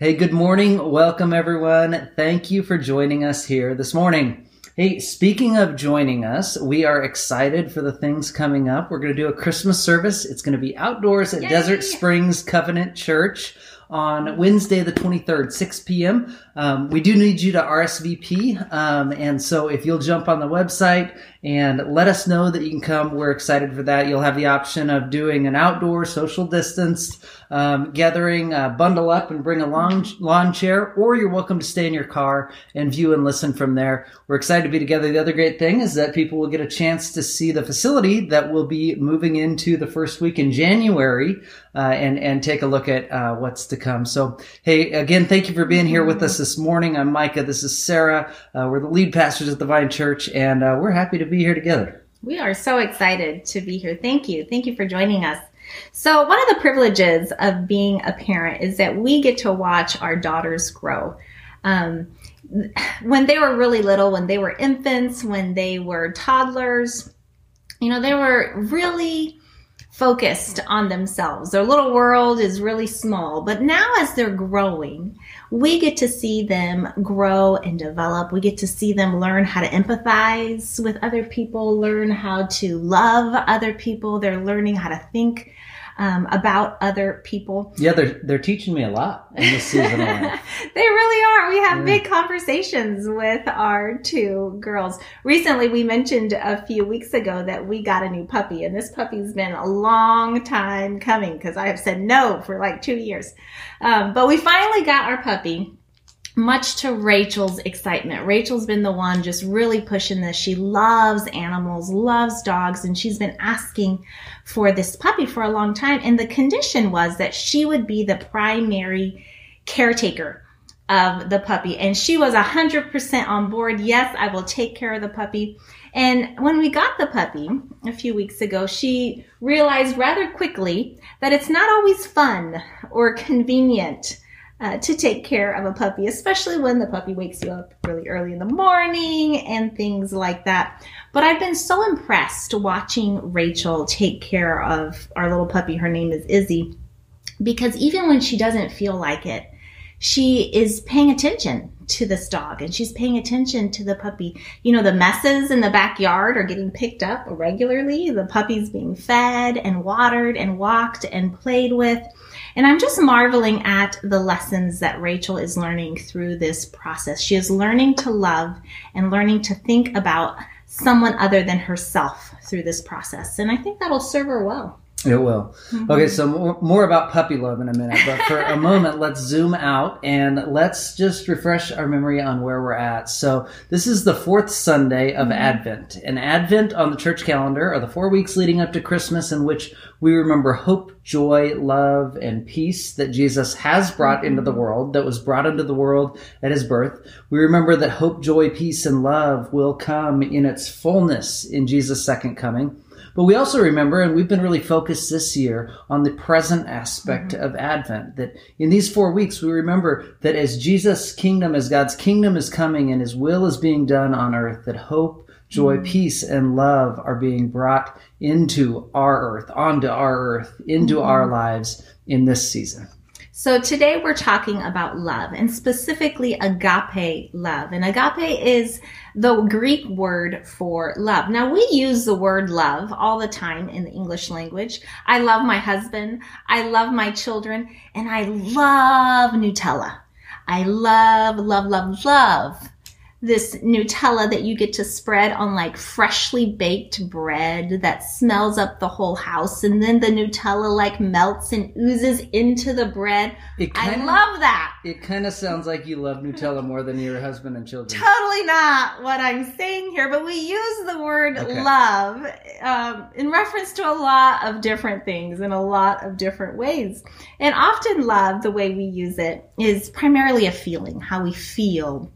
Hey, good morning. Welcome, everyone. Thank you for joining us here this morning. Hey, speaking of joining us, we are excited for the things coming up. We're going to do a Christmas service. It's going to be outdoors at Yay! Desert Springs Covenant Church on Wednesday, the 23rd, 6 p.m. Um, we do need you to RSVP. Um, and so if you'll jump on the website and let us know that you can come, we're excited for that. You'll have the option of doing an outdoor social distance um, gathering, uh, bundle up and bring a lawn, lawn chair, or you're welcome to stay in your car and view and listen from there. We're excited to be together. The other great thing is that people will get a chance to see the facility that will be moving into the first week in January uh, and and take a look at uh, what's to come. So, hey, again, thank you for being here with us this morning. I'm Micah. This is Sarah. Uh, we're the lead pastors at the Vine Church, and uh, we're happy to be here together. We are so excited to be here. Thank you. Thank you for joining us. So, one of the privileges of being a parent is that we get to watch our daughters grow. Um, when they were really little, when they were infants, when they were toddlers, you know, they were really focused on themselves. Their little world is really small. But now, as they're growing, we get to see them grow and develop. We get to see them learn how to empathize with other people, learn how to love other people. They're learning how to think um, about other people. Yeah, they're they're teaching me a lot in this season. They really are. We have Yeah. big conversations with our two girls. Recently, we mentioned a few weeks ago that we got a new puppy, and this puppy's been a long time coming because I have said no for like two years. Um, but we finally got our puppy. Much to Rachel's excitement. Rachel's been the one just really pushing this. She loves animals, loves dogs, and she's been asking for this puppy for a long time. And the condition was that she would be the primary caretaker of the puppy. And she was 100% on board. Yes, I will take care of the puppy. And when we got the puppy a few weeks ago, she realized rather quickly that it's not always fun or convenient uh, to take care of a puppy, especially when the puppy wakes you up really early in the morning and things like that. But I've been so impressed watching Rachel take care of our little puppy. Her name is Izzy because even when she doesn't feel like it, she is paying attention to this dog and she's paying attention to the puppy. You know, the messes in the backyard are getting picked up regularly. The puppy's being fed and watered and walked and played with. And I'm just marveling at the lessons that Rachel is learning through this process. She is learning to love and learning to think about someone other than herself through this process. And I think that'll serve her well. It will. Mm-hmm. Okay, so more, more about puppy love in a minute, but for a moment, let's zoom out and let's just refresh our memory on where we're at. So, this is the fourth Sunday of mm-hmm. Advent. And Advent on the church calendar are the four weeks leading up to Christmas in which we remember hope, joy, love, and peace that Jesus has brought mm-hmm. into the world, that was brought into the world at his birth. We remember that hope, joy, peace, and love will come in its fullness in Jesus' second coming. But we also remember, and we've been really focused this year on the present aspect mm-hmm. of Advent, that in these four weeks, we remember that as Jesus' kingdom, as God's kingdom is coming and his will is being done on earth, that hope, joy, mm-hmm. peace, and love are being brought into our earth, onto our earth, into mm-hmm. our lives in this season. So today we're talking about love and specifically agape love. And agape is the Greek word for love. Now we use the word love all the time in the English language. I love my husband. I love my children and I love Nutella. I love, love, love, love this Nutella that you get to spread on like freshly baked bread that smells up the whole house. And then the Nutella like melts and oozes into the bread. I kinda- love that. It kind of sounds like you love Nutella more than your husband and children. Totally not what I'm saying here, but we use the word Okay. love um, in reference to a lot of different things in a lot of different ways. And often, love, the way we use it, is primarily a feeling, how we feel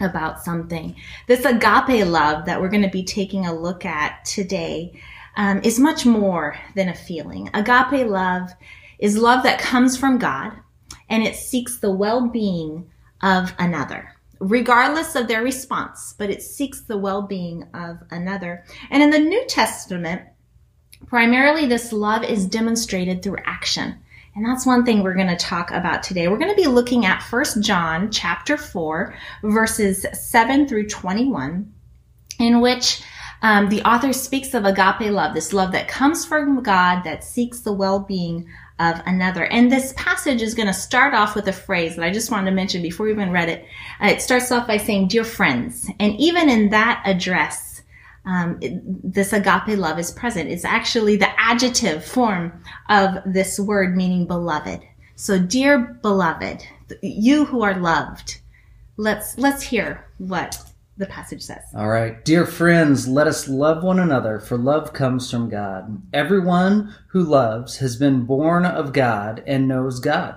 about something. This agape love that we're going to be taking a look at today um, is much more than a feeling. Agape love is love that comes from God and it seeks the well being of another. Regardless of their response, but it seeks the well being of another. And in the New Testament, primarily this love is demonstrated through action. And that's one thing we're going to talk about today. We're going to be looking at First John chapter 4 verses 7 through 21 in which um, the author speaks of agape love, this love that comes from God that seeks the well-being of another. And this passage is going to start off with a phrase that I just wanted to mention before we even read it. Uh, it starts off by saying, "Dear friends," and even in that address, um, it, this agape love is present. It's actually the adjective form of this word meaning beloved. So, dear beloved, you who are loved, let's let's hear what the passage says. All right. Dear friends, let us love one another, for love comes from God. Everyone who loves has been born of God and knows God.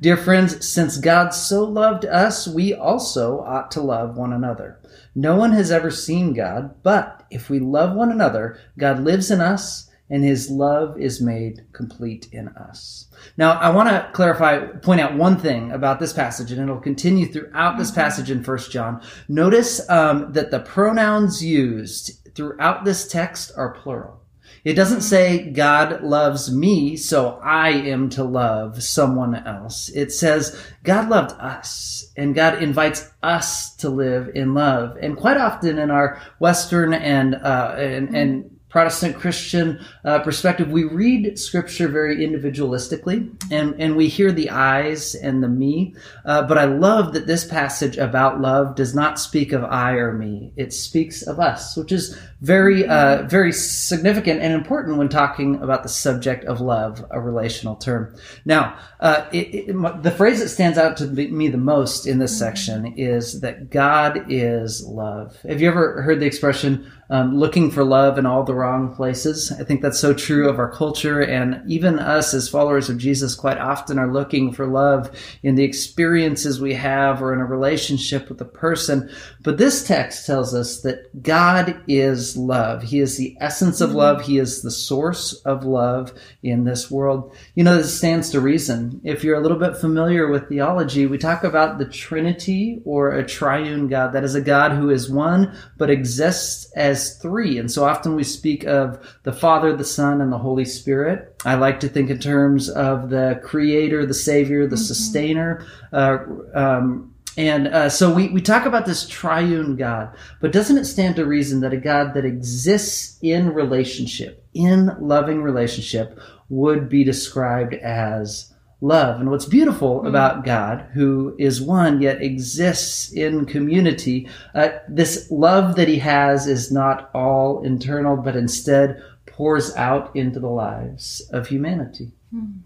Dear friends, since God so loved us, we also ought to love one another. No one has ever seen God, but if we love one another, God lives in us and his love is made complete in us. Now, I want to clarify, point out one thing about this passage, and it'll continue throughout this passage in First John. Notice um, that the pronouns used throughout this text are plural. It doesn't say God loves me, so I am to love someone else. It says God loved us, and God invites us to live in love. And quite often in our Western and uh, and, and Protestant Christian uh, perspective, we read Scripture very individualistically, and and we hear the I's and the me. Uh, but I love that this passage about love does not speak of I or me; it speaks of us, which is very uh, very significant and important when talking about the subject of love, a relational term. Now, uh, it, it, the phrase that stands out to me the most in this section is that God is love. Have you ever heard the expression? Um, looking for love in all the wrong places. I think that's so true of our culture, and even us as followers of Jesus quite often are looking for love in the experiences we have or in a relationship with a person. But this text tells us that God is love. He is the essence of love. He is the source of love in this world. You know, this stands to reason. If you're a little bit familiar with theology, we talk about the Trinity or a triune God. That is a God who is one but exists as as three. And so often we speak of the Father, the Son, and the Holy Spirit. I like to think in terms of the Creator, the Savior, the mm-hmm. Sustainer. Uh, um, and uh, so we, we talk about this triune God, but doesn't it stand to reason that a God that exists in relationship, in loving relationship, would be described as love. And what's beautiful mm. about God, who is one yet exists in community, uh, this love that he has is not all internal, but instead pours out into the lives of humanity. Mm.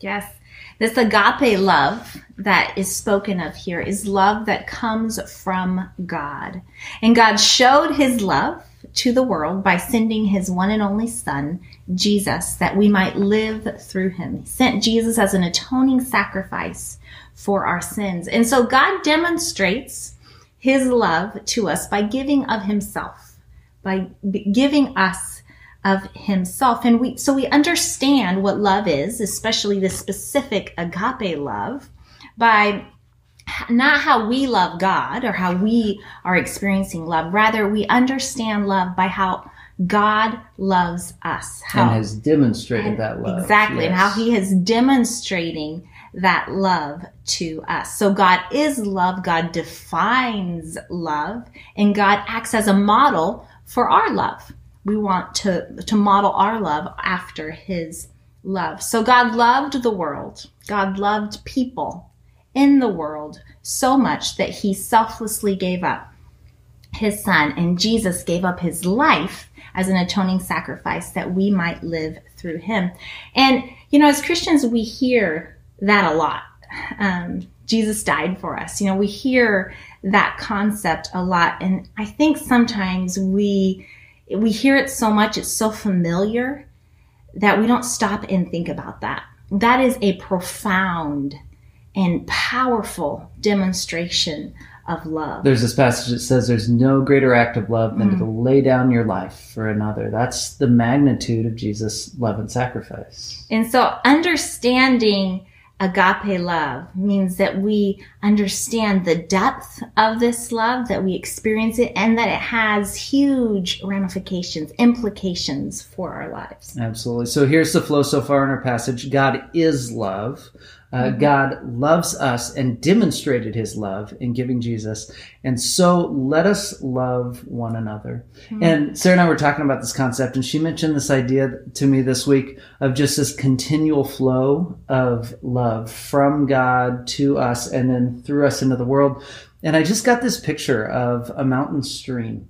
Yes. This agape love that is spoken of here is love that comes from God. And God showed his love to the world by sending his one and only son, Jesus, that we might live through him. He sent Jesus as an atoning sacrifice for our sins. And so God demonstrates his love to us by giving of himself, by giving us of himself. And we, so we understand what love is, especially the specific agape love by not how we love God or how we are experiencing love. Rather, we understand love by how God loves us. How, and has demonstrated and, that love. Exactly. Yes. And how he is demonstrating that love to us. So God is love. God defines love and God acts as a model for our love. We want to, to model our love after his love. So God loved the world. God loved people in the world so much that he selflessly gave up his son and Jesus gave up his life as an atoning sacrifice that we might live through him. And, you know, as Christians, we hear that a lot. Um, Jesus died for us. You know, we hear that concept a lot. And I think sometimes we, we hear it so much, it's so familiar that we don't stop and think about that. That is a profound and powerful demonstration of love. There's this passage that says there's no greater act of love than Mm. to lay down your life for another. That's the magnitude of Jesus' love and sacrifice. And so understanding agape love means that we understand the depth of this love, that we experience it, and that it has huge ramifications, implications for our lives. Absolutely. So here's the flow so far in our passage God is love. Uh, God loves us and demonstrated his love in giving Jesus. And so let us love one another. And Sarah and I were talking about this concept, and she mentioned this idea to me this week of just this continual flow of love from God to us and then through us into the world. And I just got this picture of a mountain stream.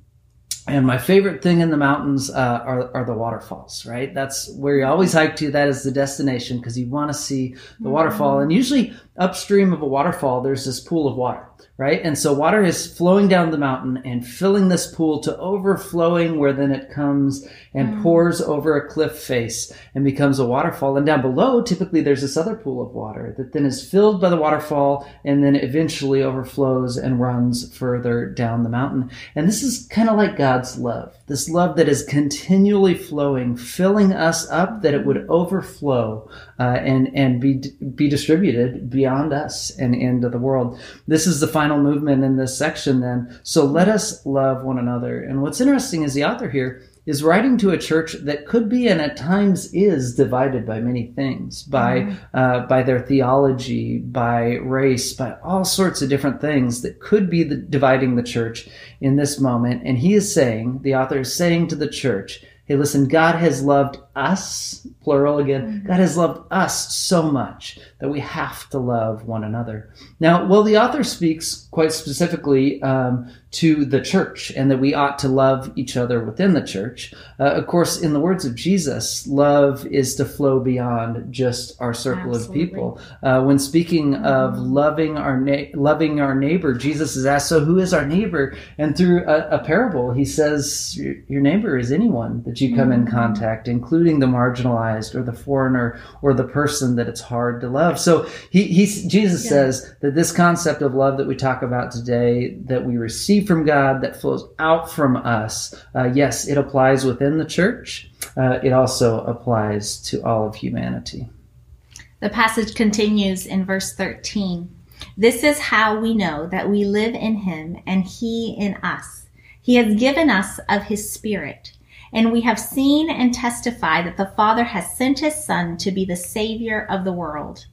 And my favorite thing in the mountains uh, are, are the waterfalls, right? That's where you always hike to. That is the destination because you want to see the waterfall. And usually upstream of a waterfall, there's this pool of water, right? And so water is flowing down the mountain and filling this pool to overflowing where then it comes and pours over a cliff face and becomes a waterfall. And down below, typically there's this other pool of water that then is filled by the waterfall and then eventually overflows and runs further down the mountain. And this is kind of like God's love. This love that is continually flowing, filling us up that it would overflow uh, and and be be distributed beyond us and into the world. This is the final movement in this section. Then, so let us love one another. And what's interesting is the author here is writing to a church that could be and at times is divided by many things by uh, by their theology by race by all sorts of different things that could be the, dividing the church in this moment and he is saying the author is saying to the church hey listen god has loved us plural again god has loved us so much that we have to love one another now well the author speaks quite specifically um, to the church and that we ought to love each other within the church. Uh, of course, in the words of Jesus, love is to flow beyond just our circle Absolutely. of people. Uh, when speaking of loving our na- loving our neighbor, Jesus is asked, "So who is our neighbor?" And through a, a parable, he says, "Your your neighbor is anyone that you come in contact, including the marginalized or the foreigner or the person that it's hard to love." So he, he Jesus Yeah. says that this concept of love that we talk about today, that we receive from God, that flows out from us, uh, yes, it applies within the church. Uh, it also applies to all of humanity. The passage continues in verse 13. This is how we know that we live in him and he in us. He has given us of his spirit. And we have seen and testified that the Father has sent his Son to be the Savior of the world.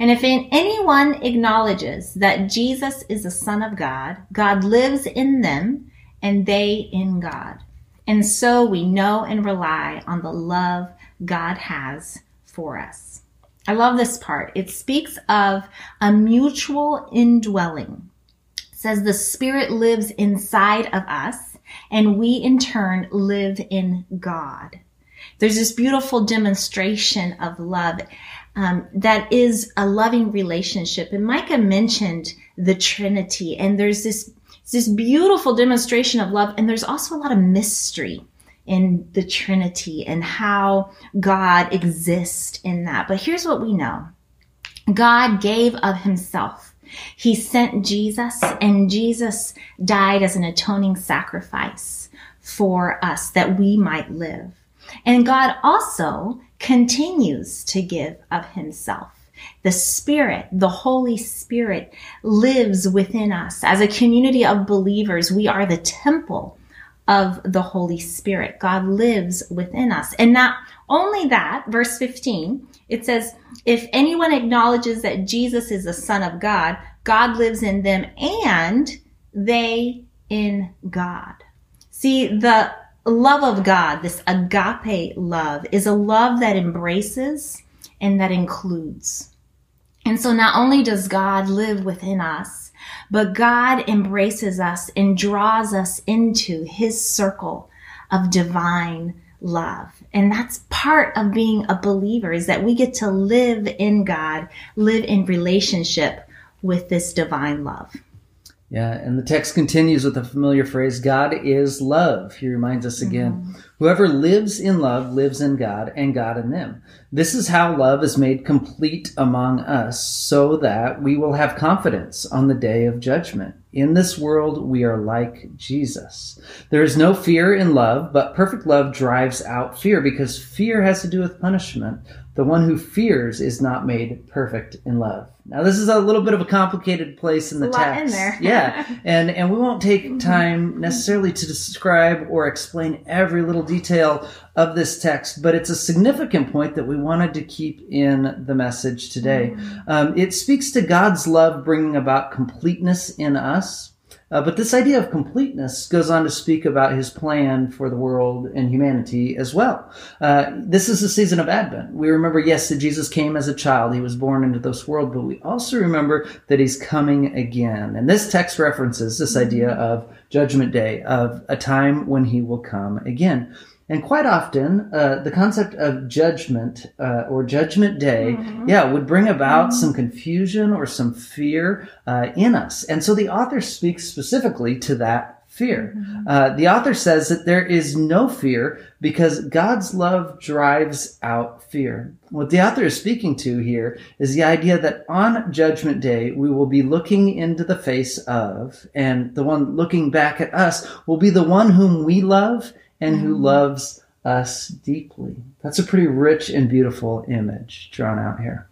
And if anyone acknowledges that Jesus is the Son of God, God lives in them and they in God. And so we know and rely on the love God has for us. I love this part. It speaks of a mutual indwelling. It says the Spirit lives inside of us, and we in turn live in God. There's this beautiful demonstration of love um, that is a loving relationship. And Micah mentioned the Trinity, and there's this this beautiful demonstration of love, and there's also a lot of mystery in the Trinity and how God exists in that. But here's what we know. God gave of himself. He sent Jesus and Jesus died as an atoning sacrifice for us that we might live. And God also continues to give of himself. The Spirit, the Holy Spirit lives within us. As a community of believers, we are the temple of the Holy Spirit. God lives within us. And not only that, verse 15, it says, if anyone acknowledges that Jesus is the Son of God, God lives in them and they in God. See, the love of God, this agape love, is a love that embraces and that includes. And so not only does God live within us, but God embraces us and draws us into his circle of divine love. And that's part of being a believer is that we get to live in God, live in relationship with this divine love. Yeah, and the text continues with the familiar phrase, God is love. He reminds us again, mm-hmm. Whoever lives in love lives in God and God in them. This is how love is made complete among us so that we will have confidence on the day of judgment. In this world, we are like Jesus. There is no fear in love, but perfect love drives out fear because fear has to do with punishment. The one who fears is not made perfect in love. Now, this is a little bit of a complicated place in the text. in yeah, and and we won't take time necessarily to describe or explain every little detail of this text, but it's a significant point that we wanted to keep in the message today. Um, it speaks to God's love bringing about completeness in us. Uh, but this idea of completeness goes on to speak about his plan for the world and humanity as well. Uh, this is the season of Advent. We remember, yes, that Jesus came as a child. He was born into this world, but we also remember that he's coming again. And this text references this idea of Judgment Day, of a time when he will come again. And quite often, uh, the concept of judgment uh, or judgment day, yeah, would bring about some confusion or some fear uh, in us. And so the author speaks specifically to that fear. Uh, the author says that there is no fear because God's love drives out fear. What the author is speaking to here is the idea that on Judgment Day, we will be looking into the face of, and the one looking back at us will be the one whom we love and who loves us deeply. That's a pretty rich and beautiful image drawn out here.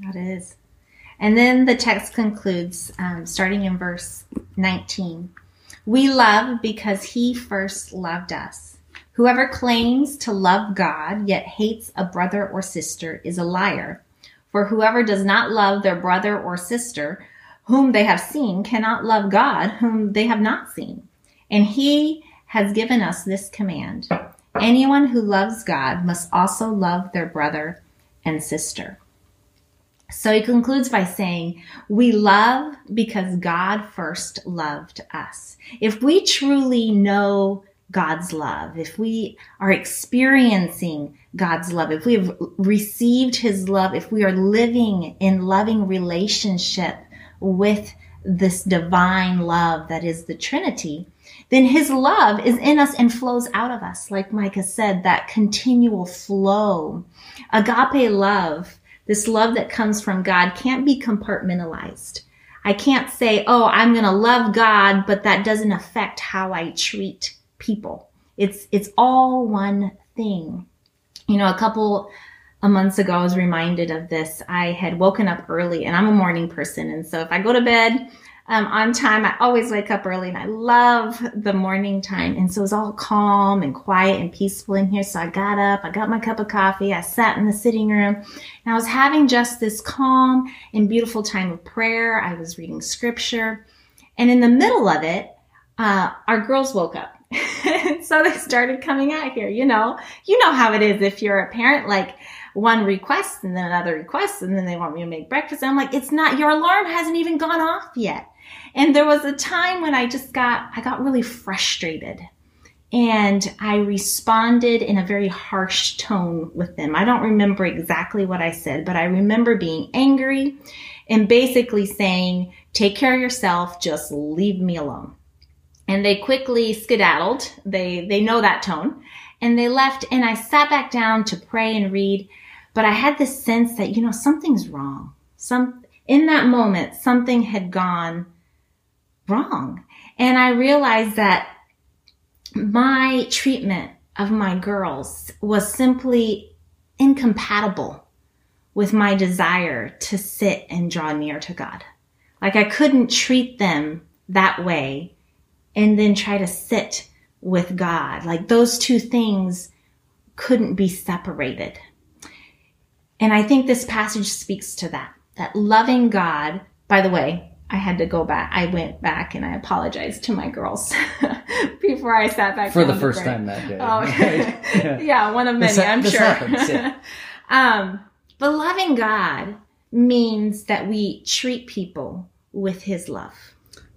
That is. And then the text concludes, um, starting in verse 19. We love because he first loved us. Whoever claims to love God yet hates a brother or sister is a liar. For whoever does not love their brother or sister whom they have seen cannot love God whom they have not seen. And he has given us this command. Anyone who loves God must also love their brother and sister. So he concludes by saying, We love because God first loved us. If we truly know God's love, if we are experiencing God's love, if we have received his love, if we are living in loving relationship with this divine love that is the Trinity, then his love is in us and flows out of us. Like Micah said, that continual flow. Agape love, this love that comes from God, can't be compartmentalized. I can't say, oh, I'm going to love God, but that doesn't affect how I treat people. It's, it's all one thing. You know, a couple of months ago, I was reminded of this. I had woken up early and I'm a morning person. And so if I go to bed, um, on time. I always wake up early and I love the morning time. And so it was all calm and quiet and peaceful in here. So I got up, I got my cup of coffee, I sat in the sitting room and I was having just this calm and beautiful time of prayer. I was reading scripture. And in the middle of it, uh, our girls woke up. so they started coming out here. You know, you know how it is if you're a parent, like one request and then another request and then they want me to make breakfast. And I'm like, it's not, your alarm hasn't even gone off yet. And there was a time when I just got, I got really frustrated and I responded in a very harsh tone with them. I don't remember exactly what I said, but I remember being angry and basically saying, take care of yourself, just leave me alone. And they quickly skedaddled. They, they know that tone and they left and I sat back down to pray and read, but I had this sense that, you know, something's wrong. Some, in that moment, something had gone wrong. And I realized that my treatment of my girls was simply incompatible with my desire to sit and draw near to God. Like I couldn't treat them that way and then try to sit with God. Like those two things couldn't be separated. And I think this passage speaks to that. That loving God, by the way, I had to go back. I went back and I apologized to my girls before I sat back For the first time that day. Oh, yeah. yeah, one of many, This I'm this sure. happens, yeah. um, but loving God means that we treat people with His love.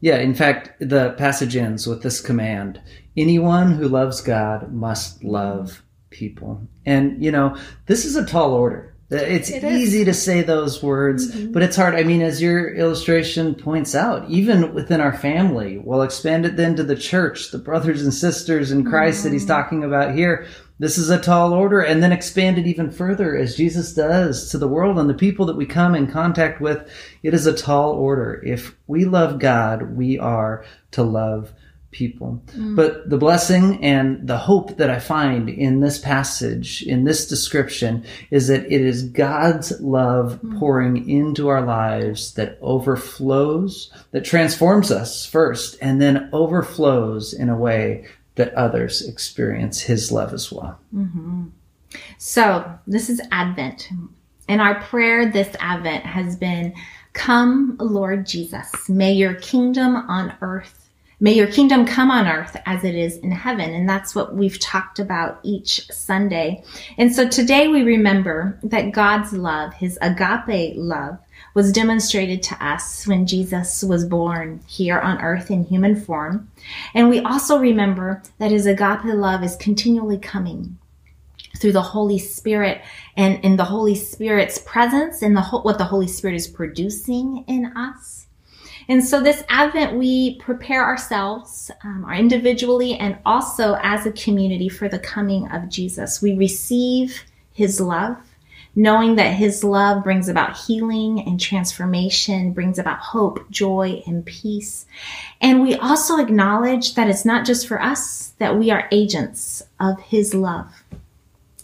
Yeah, in fact, the passage ends with this command anyone who loves God must love people. And, you know, this is a tall order. It's it easy to say those words, mm-hmm. but it's hard. I mean, as your illustration points out, even within our family, we'll expand it then to the church, the brothers and sisters in Christ mm-hmm. that he's mm-hmm. talking about here. This is a tall order, and then expand it even further as Jesus does to the world and the people that we come in contact with. It is a tall order. If we love God, we are to love people. Mm. But the blessing and the hope that I find in this passage, in this description, is that it is God's love mm. pouring into our lives that overflows, that transforms us first, and then overflows in a way that others experience His love as well. Mm-hmm. So, this is Advent. And our prayer this Advent has been Come, Lord Jesus, may your kingdom on earth May your kingdom come on earth as it is in heaven. And that's what we've talked about each Sunday. And so today we remember that God's love, his agape love, was demonstrated to us when Jesus was born here on earth in human form. And we also remember that his agape love is continually coming through the Holy Spirit and in the Holy Spirit's presence and the what the Holy Spirit is producing in us. And so this Advent, we prepare ourselves um, individually and also as a community for the coming of Jesus. We receive his love, knowing that his love brings about healing and transformation, brings about hope, joy, and peace. And we also acknowledge that it's not just for us, that we are agents of his love.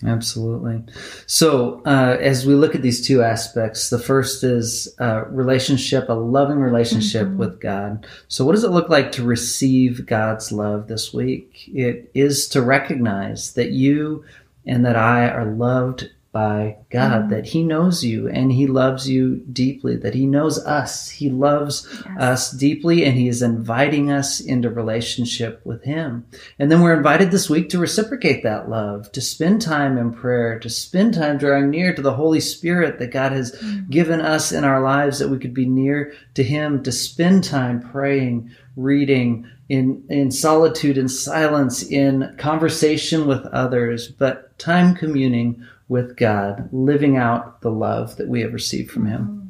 Absolutely. So, uh, as we look at these two aspects, the first is a relationship, a loving relationship mm-hmm. with God. So, what does it look like to receive God's love this week? It is to recognize that you and that I are loved by God, mm-hmm. that He knows you and He loves you deeply, that He knows us. He loves yes. us deeply and He is inviting us into relationship with Him. And then we're invited this week to reciprocate that love, to spend time in prayer, to spend time drawing near to the Holy Spirit that God has mm-hmm. given us in our lives that we could be near to Him, to spend time praying, reading, in in solitude and silence in conversation with others but time communing with God, living out the love that we have received from Him. Mm-hmm.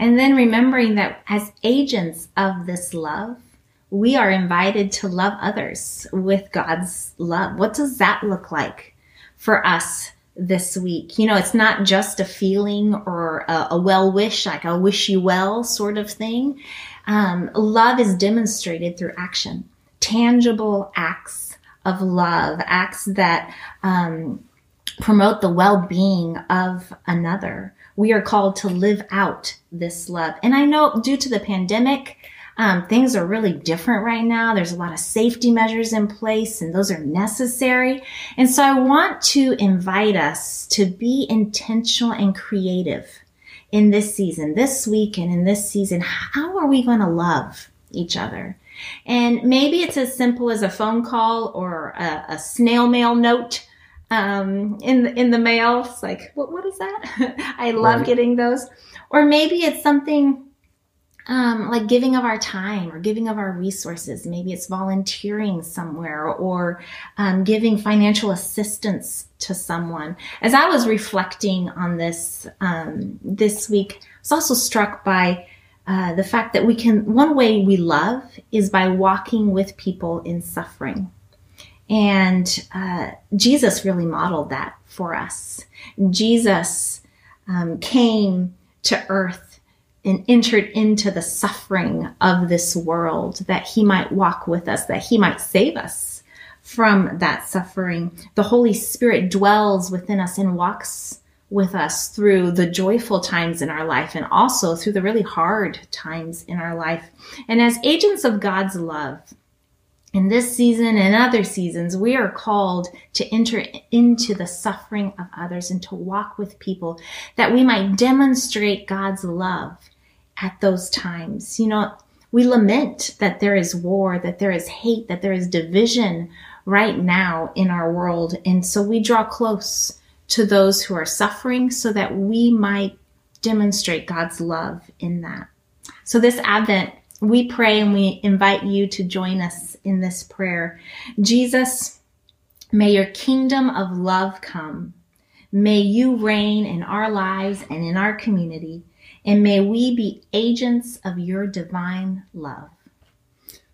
And then remembering that as agents of this love, we are invited to love others with God's love. What does that look like for us this week? You know, it's not just a feeling or a, a well wish, like a wish you well sort of thing. Um, love is demonstrated through action, tangible acts of love, acts that um, promote the well-being of another. We are called to live out this love. And I know due to the pandemic, um, things are really different right now. There's a lot of safety measures in place and those are necessary. And so I want to invite us to be intentional and creative in this season, this week and in this season. How are we going to love each other? And maybe it's as simple as a phone call or a, a snail mail note um, in in the mail. It's like, what, what is that? I love right. getting those. Or maybe it's something um, like giving of our time or giving of our resources. Maybe it's volunteering somewhere or um, giving financial assistance to someone. As I was reflecting on this um, this week, I was also struck by uh, the fact that we can. One way we love is by walking with people in suffering. And uh, Jesus really modeled that for us. Jesus um, came to earth and entered into the suffering of this world that he might walk with us, that he might save us from that suffering. The Holy Spirit dwells within us and walks with us through the joyful times in our life and also through the really hard times in our life. And as agents of God's love, in this season and other seasons, we are called to enter into the suffering of others and to walk with people that we might demonstrate God's love at those times. You know, we lament that there is war, that there is hate, that there is division right now in our world. And so we draw close to those who are suffering so that we might demonstrate God's love in that. So this Advent, we pray and we invite you to join us in this prayer. Jesus, may your kingdom of love come. May you reign in our lives and in our community, and may we be agents of your divine love.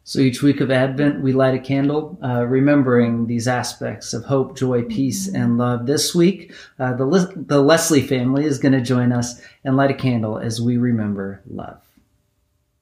So each week of Advent, we light a candle, uh, remembering these aspects of hope, joy, peace, mm-hmm. and love. This week, uh, the, the Leslie family is going to join us and light a candle as we remember love.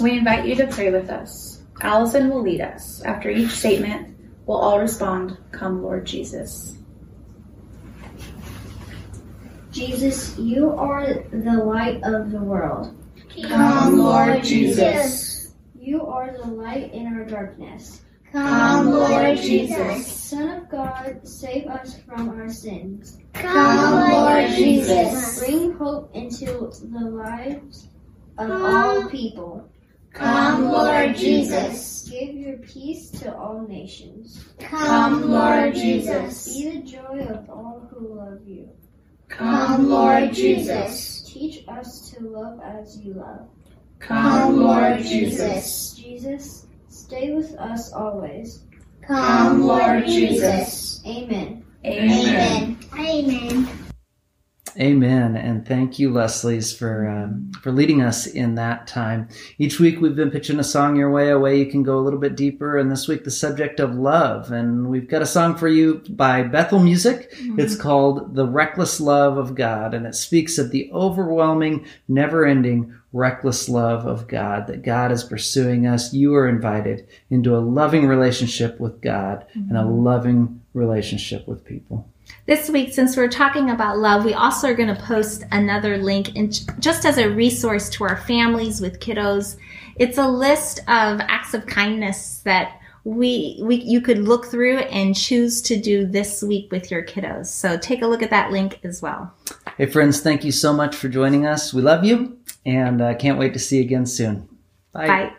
We invite you to pray with us. Allison will lead us. After each statement, we'll all respond, Come, Lord Jesus. Jesus, you are the light of the world. Come, Lord Jesus. You are the light in our darkness. Come, Lord Jesus. Son of God, save us from our sins. Come, Lord Jesus. Bring hope into the lives of all people. Come, Lord Jesus. Give your peace to all nations. Come, Lord Jesus. Be the joy of all who love you. Come, Lord Jesus. Teach us to love as you love. Come, Lord Jesus. Jesus, stay with us always. Come, Lord Jesus. Amen. Amen. Amen. Amen. Amen, and thank you, Leslie's, for um, for leading us in that time. Each week we've been pitching a song your way, a way you can go a little bit deeper. And this week the subject of love. And we've got a song for you by Bethel Music. Mm-hmm. It's called "The Reckless Love of God," and it speaks of the overwhelming, never-ending, reckless love of God. That God is pursuing us. You are invited into a loving relationship with God mm-hmm. and a mm-hmm. loving relationship with people. This week, since we're talking about love, we also are going to post another link in, just as a resource to our families with kiddos. It's a list of acts of kindness that we, we you could look through and choose to do this week with your kiddos. So take a look at that link as well. Hey friends, thank you so much for joining us. We love you and uh, can't wait to see you again soon. Bye. Bye.